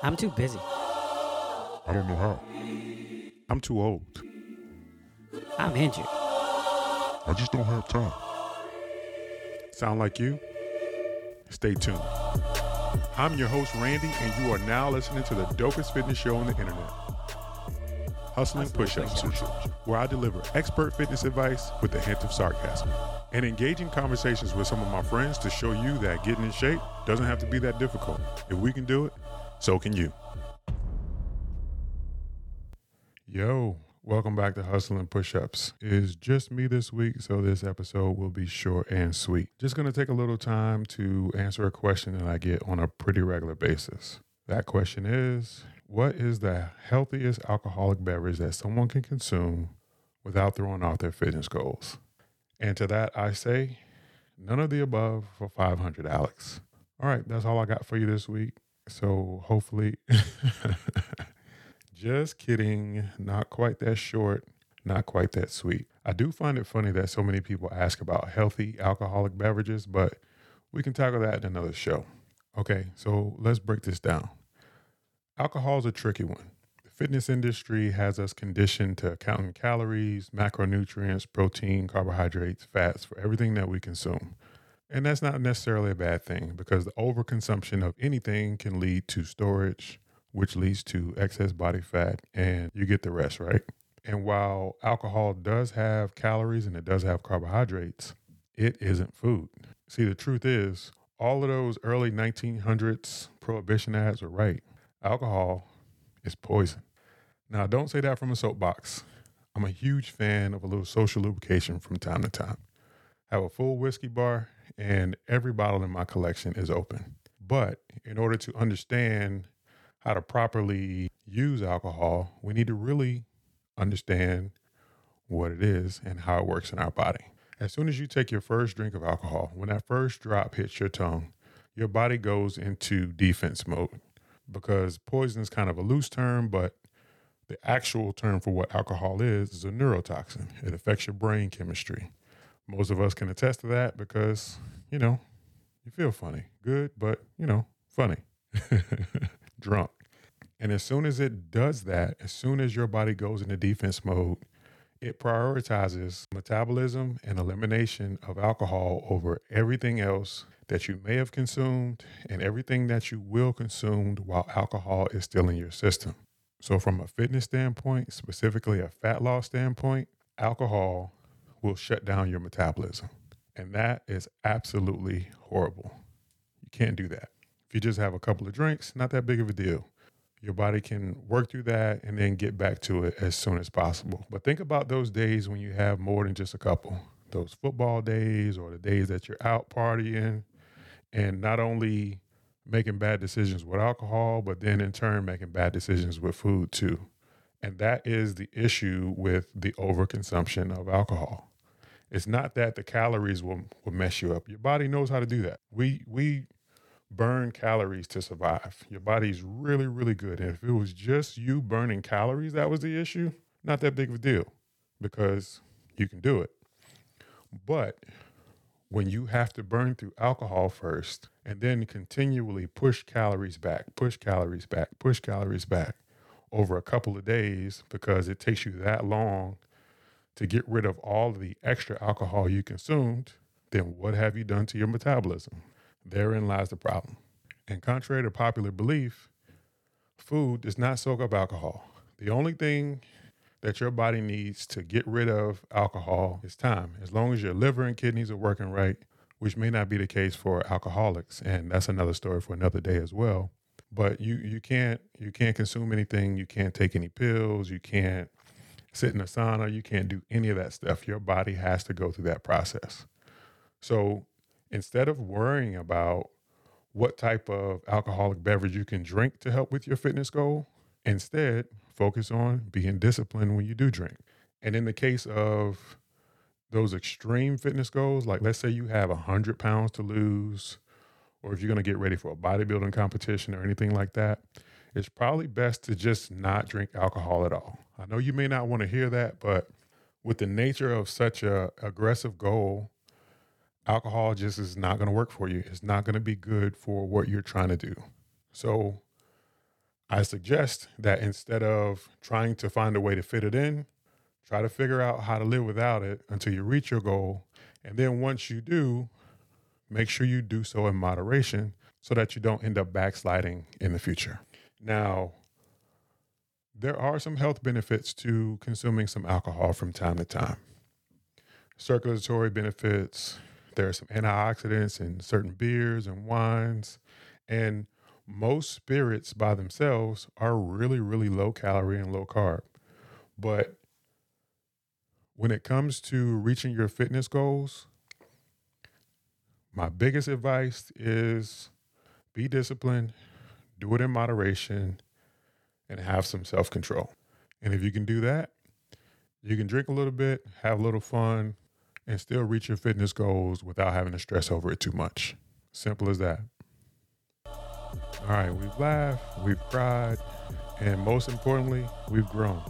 I'm too busy. I don't know how. I'm too old. I'm injured. I just don't have time. Sound like you? Stay tuned. I'm your host, Randy, and you are now listening to the dopest fitness show on the internet. Hustling Push-Ups, where I deliver expert fitness advice with a hint of sarcasm and engaging conversations with some of my friends to show you that getting in shape doesn't have to be that difficult. If we can do it, so can you. Yo, welcome back to Hustling Push Ups. It's just me this week, so this episode will be short and sweet. Just to take a little time to answer a question that I get on a pretty regular basis. That question is What is the healthiest alcoholic beverage that someone can consume without throwing off their fitness goals? And to that, I say, none of the above for 500, Alex. All right, that's all I got for you this week. So hopefully, just kidding. Not quite that short, not quite that sweet. I do find it funny that so many people ask about healthy alcoholic beverages, but we can tackle that in another show. Okay, so let's break this down. Alcohol is a tricky one. The fitness industry has us conditioned to counting calories, macronutrients, protein, carbohydrates, fats for everything that we consume. And that's not necessarily a bad thing because the overconsumption of anything can lead to storage, which leads to excess body fat, and you get the rest, right? And while alcohol does have calories and it does have carbohydrates, it isn't food. See, the truth is, all of those early 1900s prohibition ads were right. Alcohol is poison. Now, don't say that from a soapbox. I'm a huge fan of a little social lubrication from time to time. Have a full whiskey bar, and every bottle in my collection is open. But in order to understand how to properly use alcohol, we need to really understand what it is and how it works in our body. As soon as you take your first drink of alcohol, when that first drop hits your tongue, your body goes into defense mode because poison is kind of a loose term, but the actual term for what alcohol is is a neurotoxin. It affects your brain chemistry. Most of us can attest to that because, you know, you feel funny. Good, but, you know, funny. Drunk. And as soon as it does that, as soon as your body goes into defense mode, it prioritizes metabolism and elimination of alcohol over everything else that you may have consumed and everything that you will consume while alcohol is still in your system. So, from a fitness standpoint, specifically a fat loss standpoint, alcohol will shut down your metabolism. And that is absolutely horrible. You can't do that. If you just have a couple of drinks, not that big of a deal. Your body can work through that and then get back to it as soon as possible. But think about those days when you have more than just a couple. Those football days or the days that you're out partying and not only making bad decisions with alcohol, but then in turn making bad decisions with food too. And that is the issue with the overconsumption of alcohol. It's not that the calories will, will mess you up. Your body knows how to do that. We we burn calories to survive. Your body's really, really good. And if it was just you burning calories that was the issue, not that big of a deal because you can do it. But when you have to burn through alcohol first and then continually push calories back, push calories back, push calories back over a couple of days because it takes you that long to get rid of all of the extra alcohol you consumed, then what have you done to your metabolism? Therein lies the problem. And contrary to popular belief, food does not soak up alcohol. The only thing that your body needs to get rid of alcohol is time. As long as your liver and kidneys are working right, which may not be the case for alcoholics, and that's another story for another day as well. But you you can't you can't consume anything, you can't take any pills, you can't sit in a sauna, you can't do any of that stuff. Your body has to go through that process. So instead of worrying about what type of alcoholic beverage you can drink to help with your fitness goal, instead focus on being disciplined when you do drink. And in the case of those extreme fitness goals, like let's say you have 100 pounds to lose, or if you're going to get ready for a bodybuilding competition or anything like that, it's probably best to just not drink alcohol at all. I know you may not want to hear that, but with the nature of such a aggressive goal, alcohol just is not going to work for you. It's not going to be good for what you're trying to do. So I suggest that instead of trying to find a way to fit it in, try to figure out how to live without it until you reach your goal. And then once you do, make sure you do so in moderation so that you don't end up backsliding in the future. Now, there are some health benefits to consuming some alcohol from time to time. Circulatory benefits, there are some antioxidants in certain beers and wines, and most spirits by themselves are really, really low calorie and low carb. But when it comes to reaching your fitness goals, my biggest advice is be disciplined, do it in moderation, and have some self control. And if you can do that, you can drink a little bit, have a little fun, and still reach your fitness goals without having to stress over it too much. Simple as that. All right, we've laughed, we've cried, and most importantly, we've grown.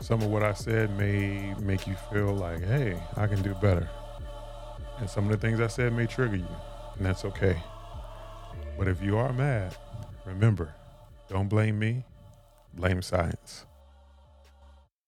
Some of what I said may make you feel like, hey, I can do better. And some of the things I said may trigger you, and that's okay. But if you are mad, remember, don't blame me, blame science.